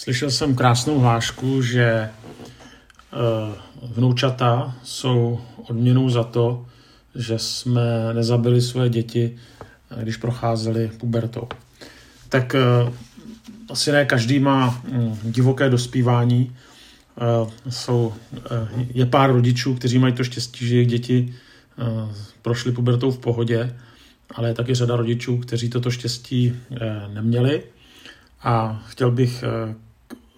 Slyšel jsem krásnou hlášku, že eh, vnoučata jsou odměnou za to, že jsme nezabili své děti, eh, když procházeli pubertou. Tak eh, asi ne každý má hm, divoké dospívání. Jsou, je pár rodičů, kteří mají to štěstí, že jejich děti prošly pubertou v pohodě, ale je taky řada rodičů, kteří toto štěstí neměli. A chtěl bych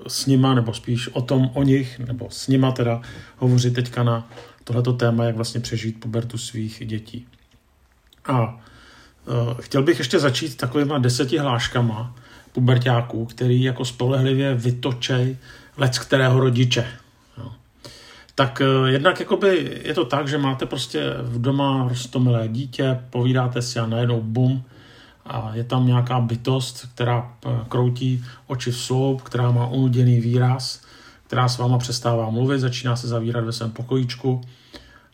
s nima, nebo spíš o tom, o nich, nebo s nima teda hovořit teďka na tohleto téma, jak vlastně přežít pubertu svých dětí. A uh, chtěl bych ještě začít takovýma deseti hláškama pubertáků, který jako spolehlivě vytočej lec kterého rodiče. No. Tak uh, jednak jakoby je to tak, že máte prostě v doma rostomilé dítě, povídáte si a najednou bum, je tam nějaká bytost, která eh, kroutí oči v sloup, která má unuděný výraz, která s váma přestává mluvit, začíná se zavírat ve svém pokojíčku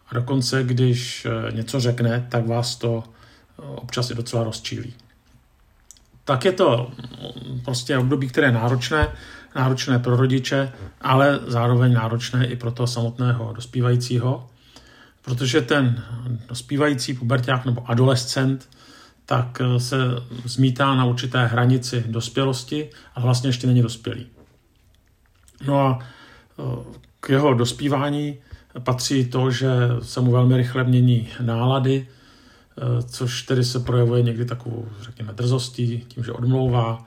a dokonce, když eh, něco řekne, tak vás to eh, občas i docela rozčílí. Tak je to mm, prostě období, které je náročné, náročné pro rodiče, ale zároveň náročné i pro toho samotného dospívajícího, protože ten dospívající puberták nebo adolescent tak eh, se zmítá na určité hranici dospělosti a vlastně ještě není dospělý. No a eh, k jeho dospívání patří to, že se mu velmi rychle mění nálady, eh, což tedy se projevuje někdy takovou, řekněme, drzostí, tím, že odmlouvá.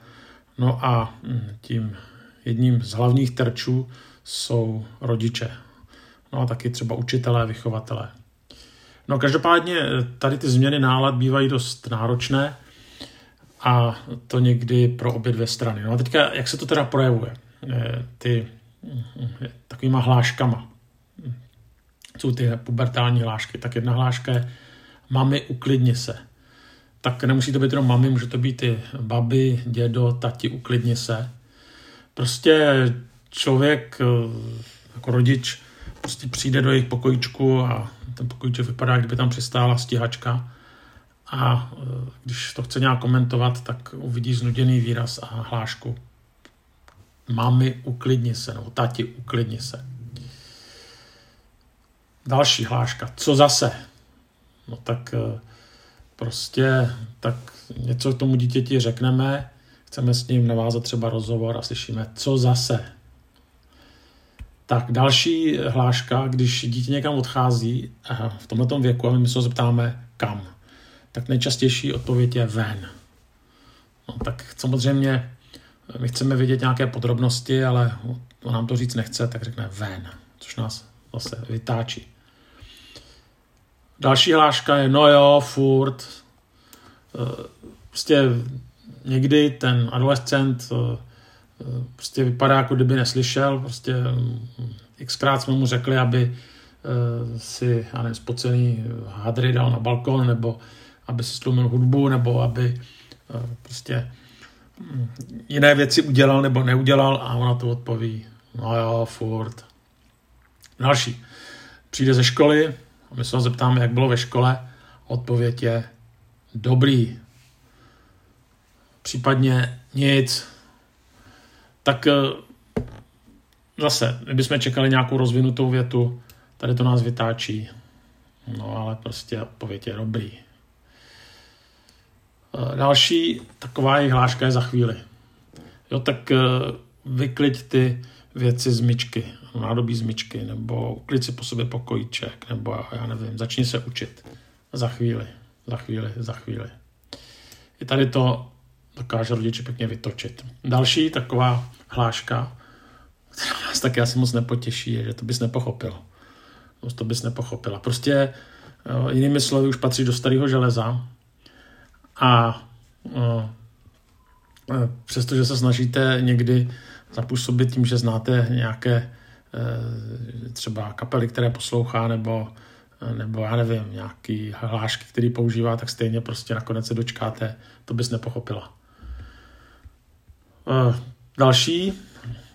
No a hm, tím jedním z hlavních terčů jsou rodiče. No a taky třeba učitelé, vychovatelé. No každopádně eh, tady ty změny nálad bývají dost náročné a to někdy pro obě dvě strany. No a teďka, jak se to teda projevuje? Eh, ty eh, takovýma hláškama. Jsou ty pubertální hlášky. Tak jedna hláška je mami, uklidni se. Tak nemusí to být jenom mami, může to být i babi, dědo, tati, uklidni se. Prostě člověk jako rodič prostě přijde do jejich pokojíčku a ten pokojíček vypadá, kdyby tam přistála stíhačka a e, když to chce nějak komentovat, tak uvidí znuděný výraz a hlášku. Mami, uklidni se, nebo tati, uklidni se. Další hláška. Co zase? No tak e, prostě tak něco k tomu dítěti řekneme, chceme s ním navázat třeba rozhovor a slyšíme, co zase? Tak další hláška, když dítě někam odchází v tomto věku a my se zeptáme kam, tak nejčastější odpověď je ven. No, tak samozřejmě my chceme vědět nějaké podrobnosti, ale on nám to říct nechce, tak řekne ven, což nás zase vytáčí. Další hláška je no jo, furt. E, prostě někdy ten adolescent prostě vypadá, jako kdyby neslyšel, prostě mm, xkrát jsme mu řekli, aby eh, si, já nevím, spocený hadry dal na balkon, nebo aby si stlumil hudbu, nebo aby eh, prostě mm, jiné věci udělal nebo neudělal a ona to odpoví, no jo, furt. Další. Přijde ze školy a my se ho zeptáme, jak bylo ve škole. Odpověď je dobrý. Případně nic, tak eh, zase, kdybychom čekali nějakou rozvinutou větu, tady to nás vytáčí. No ale prostě odpověď je dobrý. Eh, další taková jejich hláška je za chvíli. Jo, tak eh, vykliď ty věci z myčky, nádobí z myčky, nebo uklid si po sobě pokojíček, nebo já nevím, začni se učit. Za chvíli, za chvíli, za chvíli. I tady to dokáže rodiče pěkně vytočit. Další taková hláška, která nás taky asi moc nepotěší, je, že to bys nepochopil. To bys nepochopila. Prostě jo, jinými slovy už patří do starého železa a jo, e, přestože se snažíte někdy zapůsobit tím, že znáte nějaké třeba kapely, které poslouchá, nebo, nebo já nevím, nějaký hlášky, který používá, tak stejně prostě nakonec se dočkáte, to bys nepochopila. Eh, další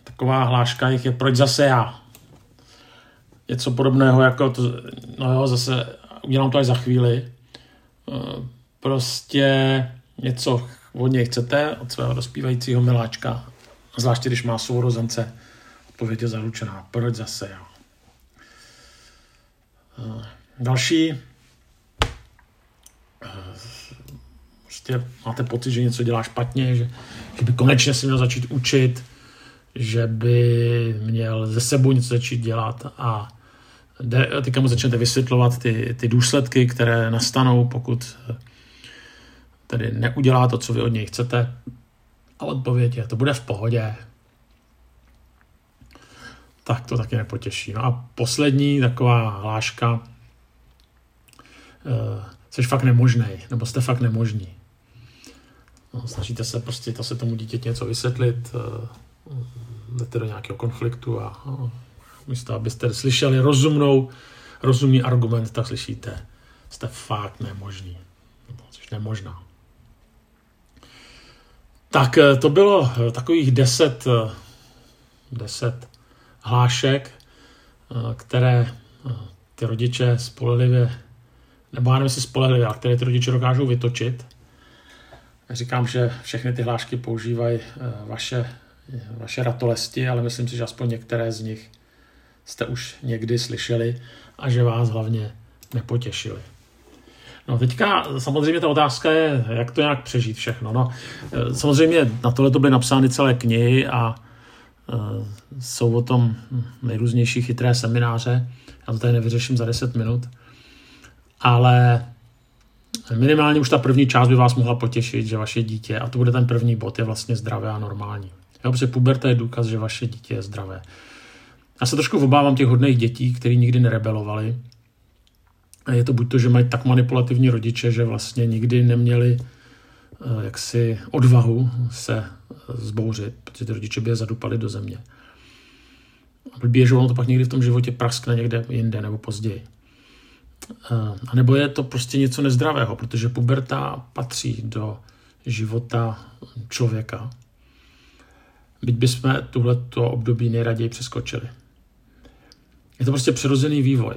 taková hláška jich je proč zase já. Něco podobného jako to, no jo, zase udělám to až za chvíli. Eh, prostě něco od něj chcete, od svého dospívajícího miláčka Zvláště, když má sourozence, odpověď je zaručená. Proč zase já? Eh, další. Eh, prostě máte pocit, že něco dělá špatně, že, že by konečně si měl začít učit, že by měl ze sebou něco začít dělat a teďka mu začnete vysvětlovat ty, ty důsledky, které nastanou, pokud eh, tedy neudělá to, co vy od něj chcete. A odpověď je, to bude v pohodě. Tak to taky nepotěší. No a poslední taková hláška, jsi fakt nemožný, nebo jste fakt nemožní. No, snažíte se prostě se tomu dítěti něco vysvětlit, jdete do nějakého konfliktu a místo, abyste slyšeli rozumnou, rozumný argument, tak slyšíte, jste fakt nemožný. Což nemožná. Tak eh, to bylo eh, takových deset, eh, deset hlášek, které ty rodiče spolehlivě, nebo já nevím, jestli spolehlivě, ale které ty rodiče dokážou vytočit. Říkám, že všechny ty hlášky používají vaše, vaše ratolesti, ale myslím si, že aspoň některé z nich jste už někdy slyšeli a že vás hlavně nepotěšili. No teďka samozřejmě ta otázka je, jak to nějak přežít všechno. No, e, samozřejmě na tohle to byly napsány celé knihy a uh, jsou o tom nejrůznější chytré semináře. Já to tady nevyřeším za 10 minut. Ale minimálně už ta první část by vás mohla potěšit, že vaše dítě, a to bude ten první bod, je vlastně zdravé a normální. Jo, protože puberta je důkaz, že vaše dítě je zdravé. Já se trošku obávám těch hodných dětí, kteří nikdy nerebelovali. Je to buď to, že mají tak manipulativní rodiče, že vlastně nikdy neměli eh, jaksi odvahu se eh, zbouřit, protože ty rodiče by je zadupali do země. A blbě, že ono to pak někdy v tom životě praskne někde jinde nebo později. Eh, a nebo je to prostě něco nezdravého, protože puberta patří do života člověka. Byť bychom tuhle období nejraději přeskočili. Je to prostě přirozený vývoj.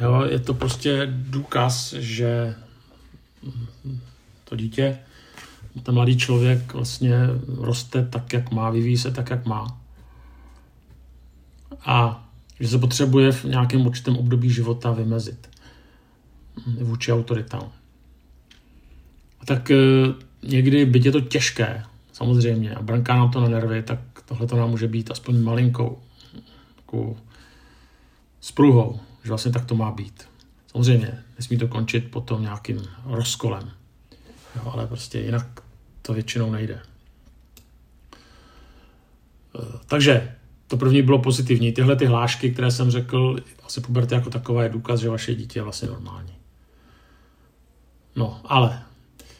Jo, je to prostě důkaz, že to dítě, ten mladý člověk vlastně roste tak, jak má, vyvíjí se tak, jak má. A že se potřebuje v nějakém určitém období života vymezit vůči autoritám. Tak e, někdy, byť je to těžké, samozřejmě, a branká nám to na nervy, tak tohle to nám může být aspoň malinkou takovou pruhou, že vlastně tak to má být. Samozřejmě nesmí to končit potom nějakým rozkolem, jo, ale prostě jinak to většinou nejde. Eh, takže to první bylo pozitivní. Tyhle ty hlášky, které jsem řekl, vlastně puberta jako taková je důkaz, že vaše dítě je vlastně normální. No, ale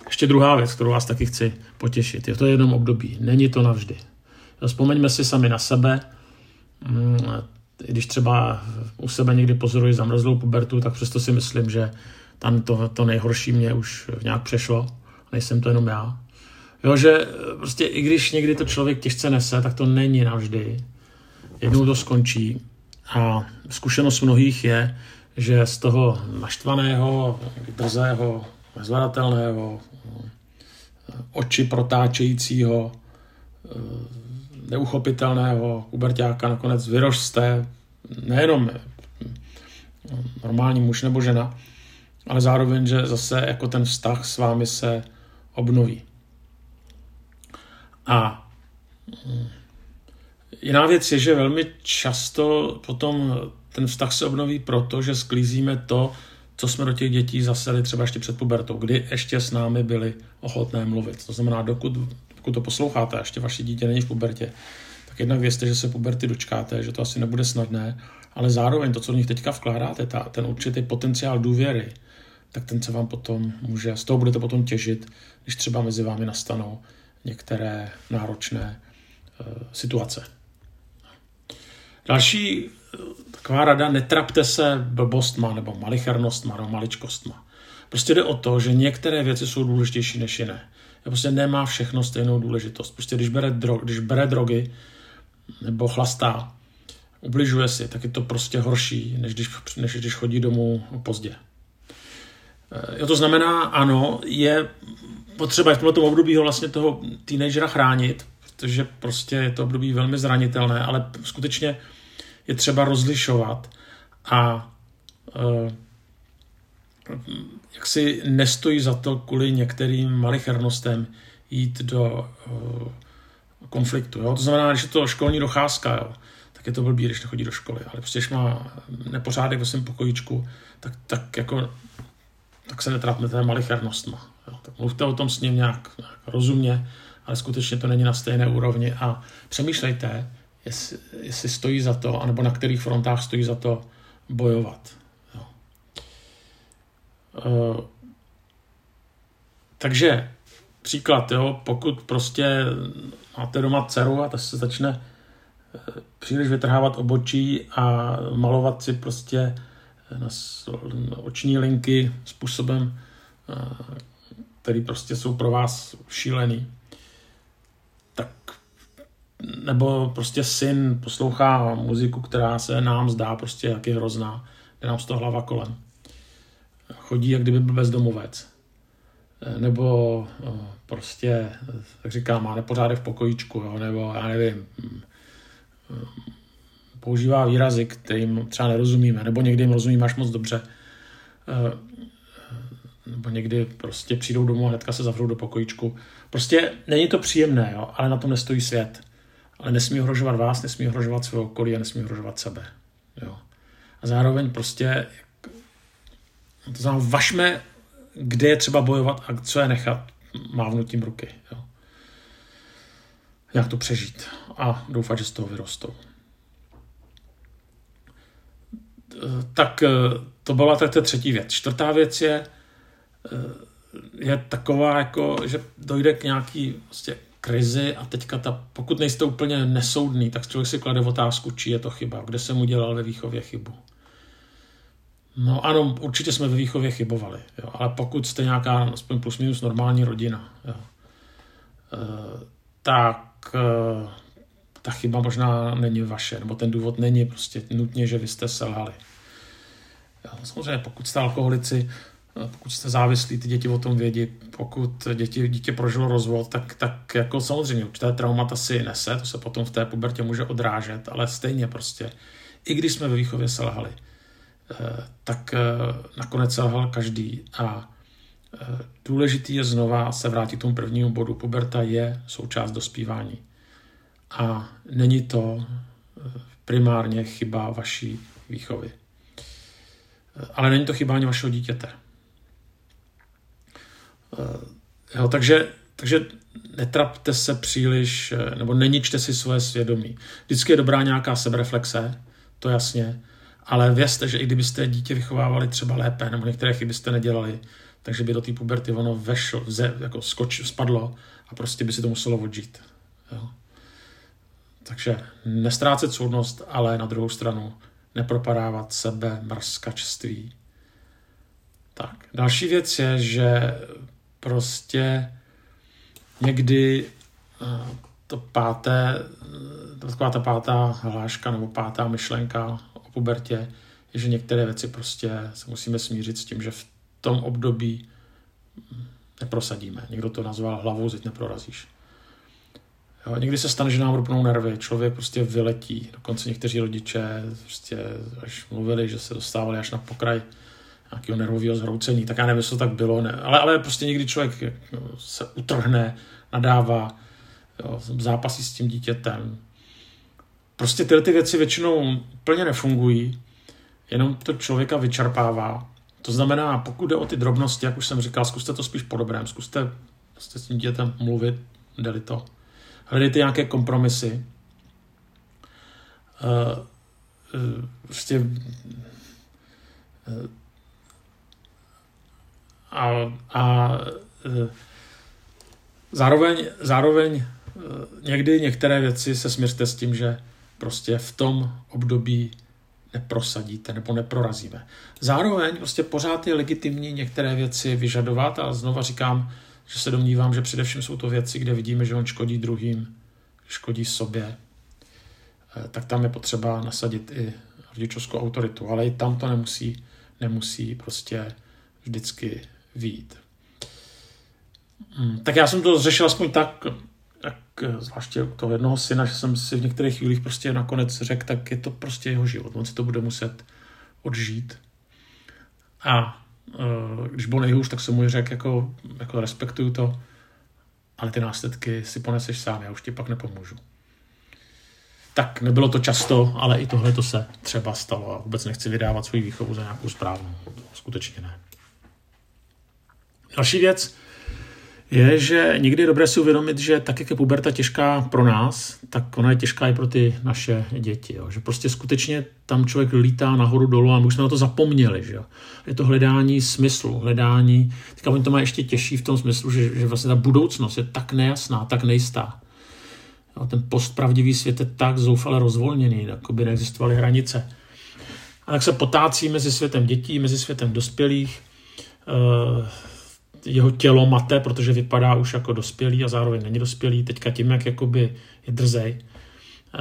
ještě druhá věc, kterou vás taky chci potěšit. Je to jenom období, není to navždy. Vzpomeňme si sami na sebe. Mm, když třeba u sebe někdy pozoruji zamrzlou pubertu, tak přesto si myslím, že tam to, to nejhorší mě už nějak přešlo. Nejsem to jenom já. Jo, že prostě i když někdy to člověk těžce nese, tak to není navždy. Jednou to skončí. A zkušenost mnohých je, že z toho naštvaného, drzého, nezvladatelného, oči protáčejícího, neuchopitelného pubertáka nakonec vyroste nejenom normální muž nebo žena, ale zároveň, že zase jako ten vztah s vámi se obnoví. A jiná věc je, že velmi často potom ten vztah se obnoví proto, že sklízíme to, co jsme do těch dětí zaseli třeba ještě před pubertou, kdy ještě s námi byli ochotné mluvit. To znamená, dokud pokud to posloucháte, ještě vaše dítě není v pubertě, tak jednak vězte, že se puberty dočkáte, že to asi nebude snadné, ale zároveň to, co v nich teďka vkládáte, ta, ten určitý potenciál důvěry, tak ten se vám potom může, z toho budete potom těžit, když třeba mezi vámi nastanou některé náročné uh, situace. Další taková rada, netrapte se blbostma nebo malichernostma nebo maličkostma. Prostě jde o to, že některé věci jsou důležitější než jiné prostě nemá všechno stejnou důležitost. Prostě když bere, drog, když bere drogy nebo chlastá, ubližuje si, tak je to prostě horší, než když, než když chodí domů pozdě. Eh, jo, to znamená, ano, je potřeba v tomto období ho vlastně toho teenagera chránit, protože prostě je to období velmi zranitelné, ale skutečně je třeba rozlišovat a uh, jak si nestojí za to kvůli některým malichernostem jít do uh, konfliktu. Jo? To znamená, když je to školní docházka, jo, tak je to blbý, když nechodí do školy. Ale prostě, když má nepořádek ve svém pokojíčku, tak, tak jako tak se netrápme té malichernostma. Jo? Tak mluvte o tom s ním nějak, nějak rozumně, ale skutečně to není na stejné úrovni a přemýšlejte, jestli, jestli stojí za to, anebo na kterých frontách stojí za to bojovat. Jo. Uh, takže příklad, jo, pokud prostě máte doma dceru a ta se začne eh, příliš vytrhávat obočí a malovat si prostě na oční linky způsobem, eh, který prostě jsou pro vás šílený, nebo prostě syn poslouchá muziku, která se nám zdá prostě jak je hrozná, jde nám z toho hlava kolem. Chodí, jak kdyby byl bezdomovec. Eh, nebo eh, prostě, tak říkám, má nepořádek v pokojíčku, jo, nebo já nevím, hm, používá výrazy, kterým třeba nerozumíme, nebo někdy jim rozumíme až moc dobře, eh, nebo někdy prostě přijdou domů a hnedka se zavřou do pokojíčku. Prostě není to příjemné, jo, ale na tom nestojí svět. Ale nesmí ohrožovat vás, nesmí ohrožovat svého okolí a nesmí ohrožovat sebe. Jo. A zároveň prostě to znamená, vašme, kde je třeba bojovat a co je nechat mávnutím ruky. Jo. Jak to přežít a doufat, že z toho vyrostou tak eh, to byla ta třetí věc. Čtvrtá věc je, eh, je taková, jako, že dojde k nějaký vlastně, krizi a teďka ta, pokud nejste úplně nesoudný, tak člověk si klade otázku, či je to chyba, kde jsem udělal ve výchově chybu. No ano, určitě jsme ve výchově chybovali, jo, ale pokud jste nějaká aspoň plus minus normální rodina, jo, e, tak e, ta chyba možná není vaše, nebo ten důvod není prostě nutně, že vy jste selhali. Samozřejmě, pokud jste alkoholici, pokud jste závislí, ty děti o tom vědí, pokud děti, dítě prožilo rozvod, tak, tak jako samozřejmě určité traumata si nese, to se potom v té pubertě může odrážet, ale stejně prostě, i když jsme ve výchově selhali, eh, tak eh, nakonec selhal každý a eh, důležitý je znova se vrátit k tomu prvnímu bodu. Puberta je součást dospívání. A není to primárně chyba vaší výchovy. Ale není to chyba ani vašeho dítěte. Eh, jo, takže, takže netrapte se příliš, eh, nebo neničte si svoje svědomí. Vždycky je dobrá nějaká sebereflexe, to jasně, ale vězte, že i kdybyste dítě vychovávali třeba lépe, nebo některé chyby jste nedělali, takže by do té puberty ono vešlo, vze, jako skoč, spadlo a prostě by si to muselo odžít. Jo. Takže nestrácet soudnost, ale na druhou stranu nepropadávat sebe mrskačství. Tak, další věc je, že prostě někdy eh, to páté, eh, taková ta pátá hláška nebo pátá myšlenka o pubertě je, že některé věci prostě se musíme smířit s tím, že v tom období neprosadíme. Někdo to nazval hlavou zit neprorazíš. Jo, někdy se stane, že nám rupnou nervy, člověk prostě vyletí. Dokonce někteří rodiče prostě až mluvili, že se dostávali až na pokraj nějakého nervového zhroucení. Tak já nevím, jestli to tak bylo, ne. Ale, ale prostě někdy člověk se utrhne, nadává, jo, zápasí s tím dítětem. Prostě tyhle ty věci většinou plně nefungují, jenom to člověka vyčerpává. To znamená, pokud jde o ty drobnosti, jak už jsem říkal, zkuste to spíš po dobrém, zkuste, zkuste s tím dítětem mluvit, jde to hledejte nějaké kompromisy. Uh, uh, prostě uh, a, a uh, zároveň, zároveň uh, někdy některé věci se směřte s tím, že prostě v tom období neprosadíte nebo neprorazíme. Zároveň prostě pořád je legitimní některé věci vyžadovat a znova říkám, že se domnívám, že především jsou to věci, kde vidíme, že on škodí druhým, škodí sobě, eh, tak tam je potřeba nasadit i rodičovskou autoritu, ale i tam to nemusí, nemusí prostě vždycky výjít. Hmm, tak já jsem to řešil aspoň tak, tak eh, zvláště toho jednoho syna, že jsem si v některých chvílích prostě nakonec řekl, tak je to prostě jeho život. On si to bude muset odžít. A uh, když byl nejhůř, tak jsem mu řekl, jako, jako respektuju to, ale ty následky si poneseš sám, já už ti pak nepomůžu. Tak nebylo to často, ale i tohle to se třeba stalo a vůbec nechci vydávat svou výchovu za nějakou správnou. Skutečně ne. Další věc, je, že někdy je dobré si uvědomit, že tak, jak je puberta těžká pro nás, tak ona je těžká i pro ty naše děti. Jo. Že prostě skutečně tam člověk lítá nahoru dolů a my už jsme na to zapomněli. Že jo. Je to hledání smyslu, hledání, teďka oni to má ještě těžší v tom smyslu, že, že vlastně ta budoucnost je tak nejasná, tak nejistá. Jo. Ten postpravdivý svět je tak zoufale rozvolněný, jako by neexistovaly hranice. A tak se potácí mezi světem dětí, mezi světem dospělých, uh, jeho tělo mate, protože vypadá už jako dospělý a zároveň není dospělý. Teďka tím, jak jakoby je drzej, eh,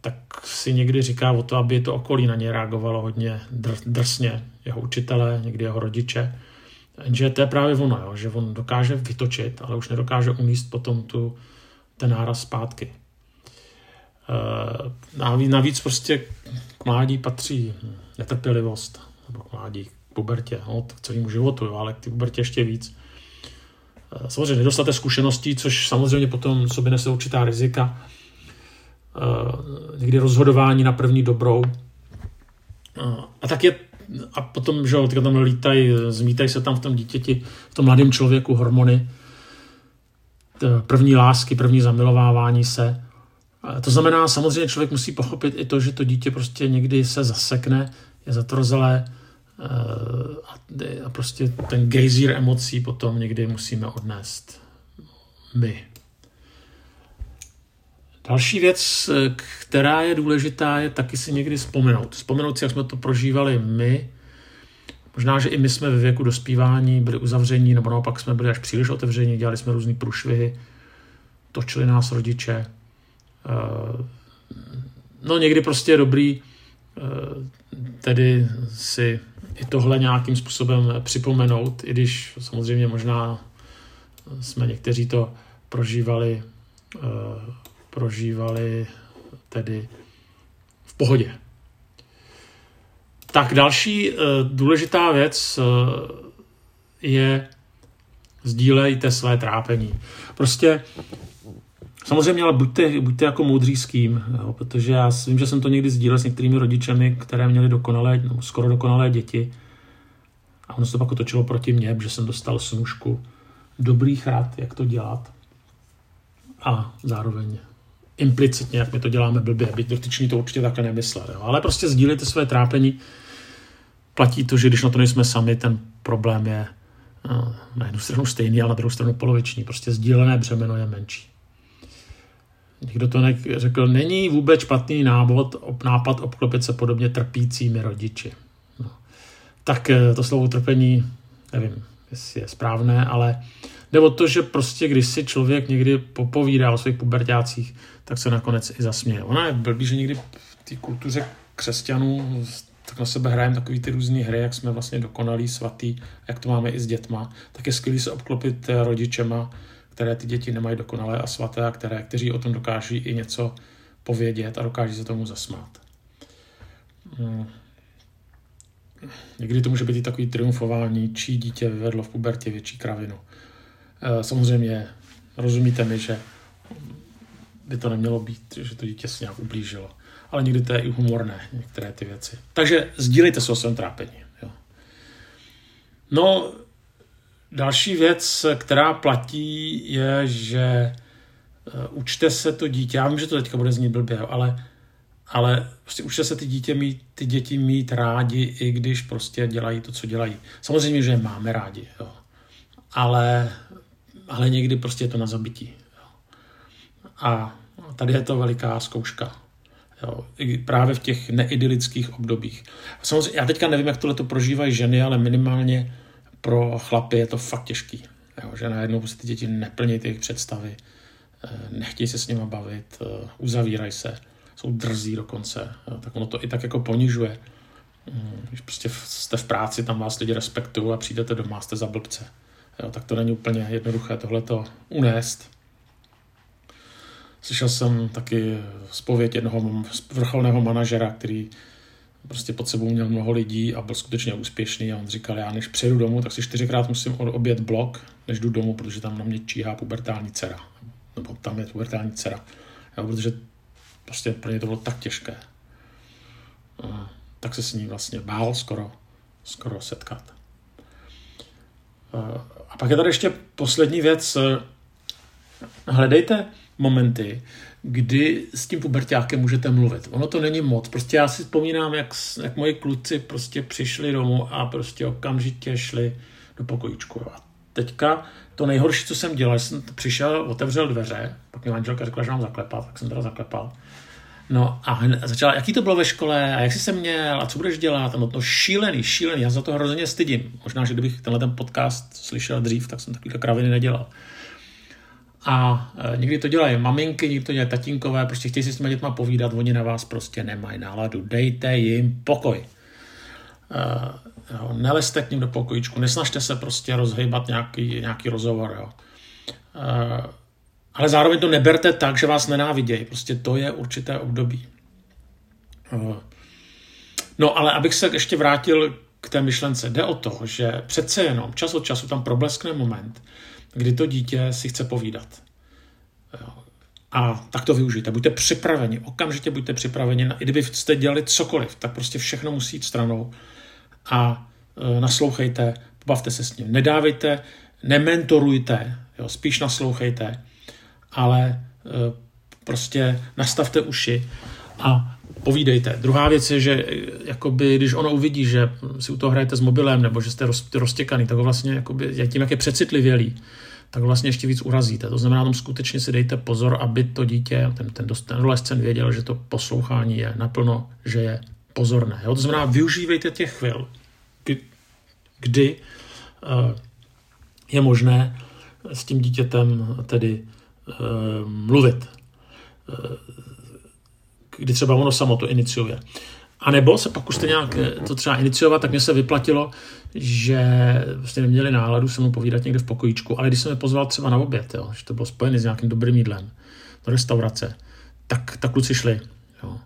tak si někdy říká o to, aby to okolí na ně reagovalo hodně dr- drsně, jeho učitelé, někdy jeho rodiče. Jenže to je právě ono, jo, že on dokáže vytočit, ale už nedokáže umíst potom tu, ten náraz zpátky. Eh, navíc prostě k mládí patří netrpělivost, nebo k mládí, pubertě, no, k celému životu, jo, ale k pubertě ještě víc. Eh, samozřejmě nedostatek zkušeností, což samozřejmě potom sobě nese určitá rizika. Eh, někdy rozhodování na první dobrou. Eh, a tak je, a potom, že jo, tam lítají, zmítají se tam v tom dítěti, v tom mladém člověku hormony, první lásky, první zamilovávání se. To znamená, samozřejmě člověk musí pochopit i to, že to dítě prostě někdy se zasekne, je zatrozelé, a prostě ten gejzír emocí potom někdy musíme odnést my. Další věc, která je důležitá, je taky si někdy vzpomenout. Vzpomenout si, jak jsme to prožívali my. Možná, že i my jsme ve věku dospívání byli uzavření, nebo naopak jsme byli až příliš otevření, dělali jsme různé průšvihy, točili nás rodiče. Eh, no někdy prostě je dobrý eh, tedy si i tohle nějakým způsobem připomenout, i když samozřejmě možná jsme někteří to prožívali, uh, prožívali tedy v pohodě. Tak další uh, důležitá věc uh, je sdílejte své trápení. Prostě Samozřejmě, ale buďte, buďte jako moudří s kým, jo, protože já vím, že jsem to někdy sdílel s některými rodičemi, které měly dokonalé, no, skoro dokonalé děti a ono se to pak otočilo proti mně, že jsem dostal snůžku dobrých rad, jak to dělat a zároveň implicitně, jak my to děláme blbě, byť dotyčný to určitě takhle nemyslel. Jo. Ale prostě sdílejte své trápení. Platí to, že když na to nejsme sami, ten problém je no, na jednu stranu stejný, ale na druhou stranu poloviční. Prostě sdílené břemeno je menší. Někdo to řekl, není vůbec špatný návod, nápad obklopit se podobně trpícími rodiči. No. Tak eh, to slovo trpení, nevím, jestli je správné, ale jde o to, že prostě když si člověk někdy popovídá o svých pubertácích, tak se nakonec i zasměje. Ona je blbý, že někdy v té kultuře křesťanů tak na sebe hrajeme takový ty různé hry, jak jsme vlastně dokonalí, svatý, jak to máme i s dětma, tak je skvělé se obklopit eh, rodičema, které ty děti nemají dokonalé a svaté a které, kteří o tom dokáží i něco povědět a dokáží se tomu zasmát. Hmm. Někdy to může být i takový triumfování, čí dítě vyvedlo v pubertě větší kravinu. Eh, samozřejmě rozumíte mi, že by to nemělo být, že to dítě se nějak ublížilo. Ale někdy to je i humorné, některé ty věci. Takže sdílejte se o svém trápení. Jo. No, Další věc, která platí, je, že eh, učte se to dítě, já vím, že to teďka bude znít blbě, ale, ale prostě učte se ty, dítě mít, ty děti mít rádi, i když prostě dělají to, co dělají. Samozřejmě, že je máme rádi, jo. Ale, ale někdy prostě je to na zabití. Jo. A tady je to veliká zkouška. Jo, právě v těch neidylických obdobích. Samozřejmě, já teďka nevím, jak tohle to prožívají ženy, ale minimálně pro chlapy je to fakt těžký. Jo, že najednou prostě ty děti neplní ty představy, eh, nechtějí se s nimi bavit, eh, uzavírají se, jsou drzí dokonce, jo, tak ono to i tak jako ponižuje. Mm, když prostě jste v práci, tam vás lidi respektují a přijdete doma, jste za blbce. Jo, tak to není úplně jednoduché tohleto unést. Slyšel jsem taky zpověď jednoho vrcholného manažera, který prostě pod sebou měl mnoho lidí a byl skutečně úspěšný a on říkal, já než přejdu domů, tak si čtyřikrát musím obět blok, než jdu domů, protože tam na mě číhá pubertální dcera. Nebo tam je pubertální dcera. Jo, protože prostě pro ně to bylo tak těžké. A, tak se s ní vlastně bál skoro, skoro setkat. A pak je tady ještě poslední věc. Hledejte momenty, kdy s tím pubertákem můžete mluvit. Ono to není moc. Prostě já si vzpomínám, jak, jak moji kluci prostě přišli domů a prostě okamžitě šli do pokojíčku. A teďka to nejhorší, co jsem dělal, jsem přišel, otevřel dveře, pak mi manželka řekla, že mám zaklepat, tak jsem teda zaklepal. No a začala, jaký to bylo ve škole a jak jsi se měl a co budeš dělat? No to šílený, šílený, já za to hrozně stydím. Možná, že kdybych tenhle ten podcast slyšel dřív, tak jsem takový kraviny nedělal. A e, někdy to dělají maminky, někdy to dělají tatínkové, prostě chtějí si s těmi dětma povídat, oni na vás prostě nemají náladu. Dejte jim pokoj. E, jo, neleste k ním do pokojíčku, nesnažte se prostě rozhýbat nějaký, nějaký rozhovor. Jo. E, ale zároveň to neberte tak, že vás nenávidějí. Prostě to je určité období. No ale abych se ještě vrátil k té myšlence, jde o to, že přece jenom čas od času tam probleskne moment, kdy to dítě si chce povídat. A tak to využijte. Buďte připraveni, okamžitě buďte připraveni. I kdyby jste dělali cokoliv, tak prostě všechno musí jít stranou. A e, naslouchejte, pobavte se s ním. Nedávejte, nementorujte, jo, spíš naslouchejte, ale e, prostě nastavte uši a povídejte. Druhá věc je, že e, jakoby, když ono uvidí, že si u toho hrajete s mobilem nebo že jste roztěkaný, tak ho vlastně jakoby, tím, jak je přecitlivělý, tak vlastně ještě víc urazíte. To znamená, tam skutečně si dejte pozor, aby to dítě, ten, ten, ten adolescent věděl, že to poslouchání je naplno, že je pozorné. Jo? To znamená, využívejte těch chvil, kdy uh, je možné s tím dítětem tedy uh, mluvit. Kdy třeba ono samo to iniciuje. A nebo se pak už jste nějak to třeba iniciovat, tak mě se vyplatilo, že vlastně neměli náladu se mnou povídat někde v pokojíčku, ale když jsem je pozval třeba na oběd, jo, že to bylo spojené s nějakým dobrým jídlem do restaurace, tak, tak kluci šli. Jo.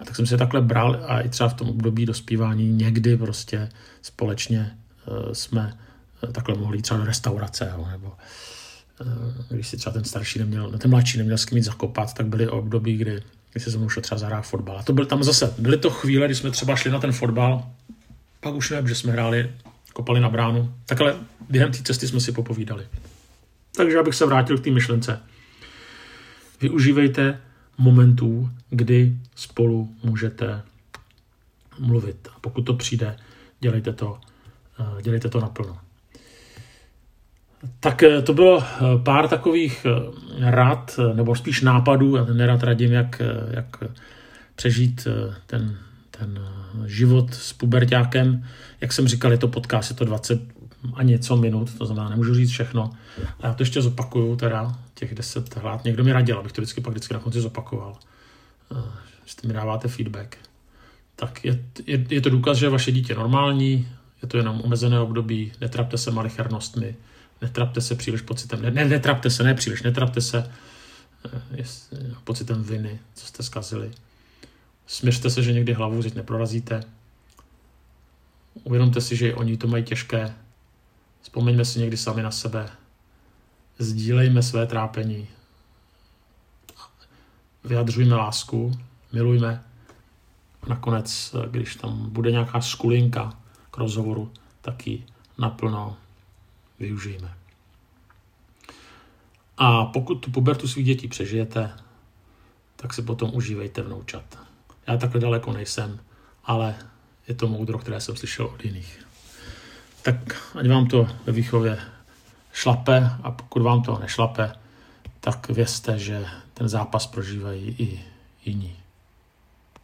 A tak jsem si takhle bral a i třeba v tom období dospívání někdy prostě společně uh, jsme uh, takhle mohli třeba do restaurace, jo, nebo uh, když si třeba ten starší neměl, ten mladší neměl s kým jít zakopat, tak byly období, kdy, kdy se šel třeba zahrát fotbal. A to byl tam zase, byly to chvíle, kdy jsme třeba šli na ten fotbal, pak už ne, že jsme hráli kopali na bránu. Tak ale během té cesty jsme si popovídali. Takže abych se vrátil k té myšlence. Využívejte momentů, kdy spolu můžete mluvit. A pokud to přijde, dělejte to, eh, dělejte to naplno. Tak eh, to bylo eh, pár takových rad, nebo spíš nápadů, já nerad radím, jak, jak přežít ten ten eh, život s pubertákem, jak jsem říkal, je to podcast, je to 20 a něco minut, to znamená, nemůžu říct všechno. A já to ještě zopakuju, teda těch 10 hlad. Někdo mi radil, abych to vždycky pak vždycky na konci zopakoval. Že mi dáváte feedback. Tak je, je, je, to důkaz, že vaše dítě normální, je to jenom omezené období, netrapte se malichernostmi, netrapte se příliš pocitem, ne, ne netrapte se, ne příliš, netrapte se eh, je, pocitem viny, co jste zkazili. Směřte se, že někdy hlavu teď neprorazíte. Uvědomte si, že oni to mají těžké. Vzpomeňme si někdy sami na sebe. Sdílejme své trápení. Vyjadřujme lásku, milujme. Nakonec, když tam bude nějaká skulinka k rozhovoru, tak ji naplno využijeme. A pokud tu pubertu svých dětí přežijete, tak si potom užívejte vnoučat. Já takhle daleko nejsem, ale je to moudro, které jsem slyšel od jiných. Tak ať vám to ve výchově šlape a pokud vám to nešlape, tak vězte, že ten zápas prožívají i jiní.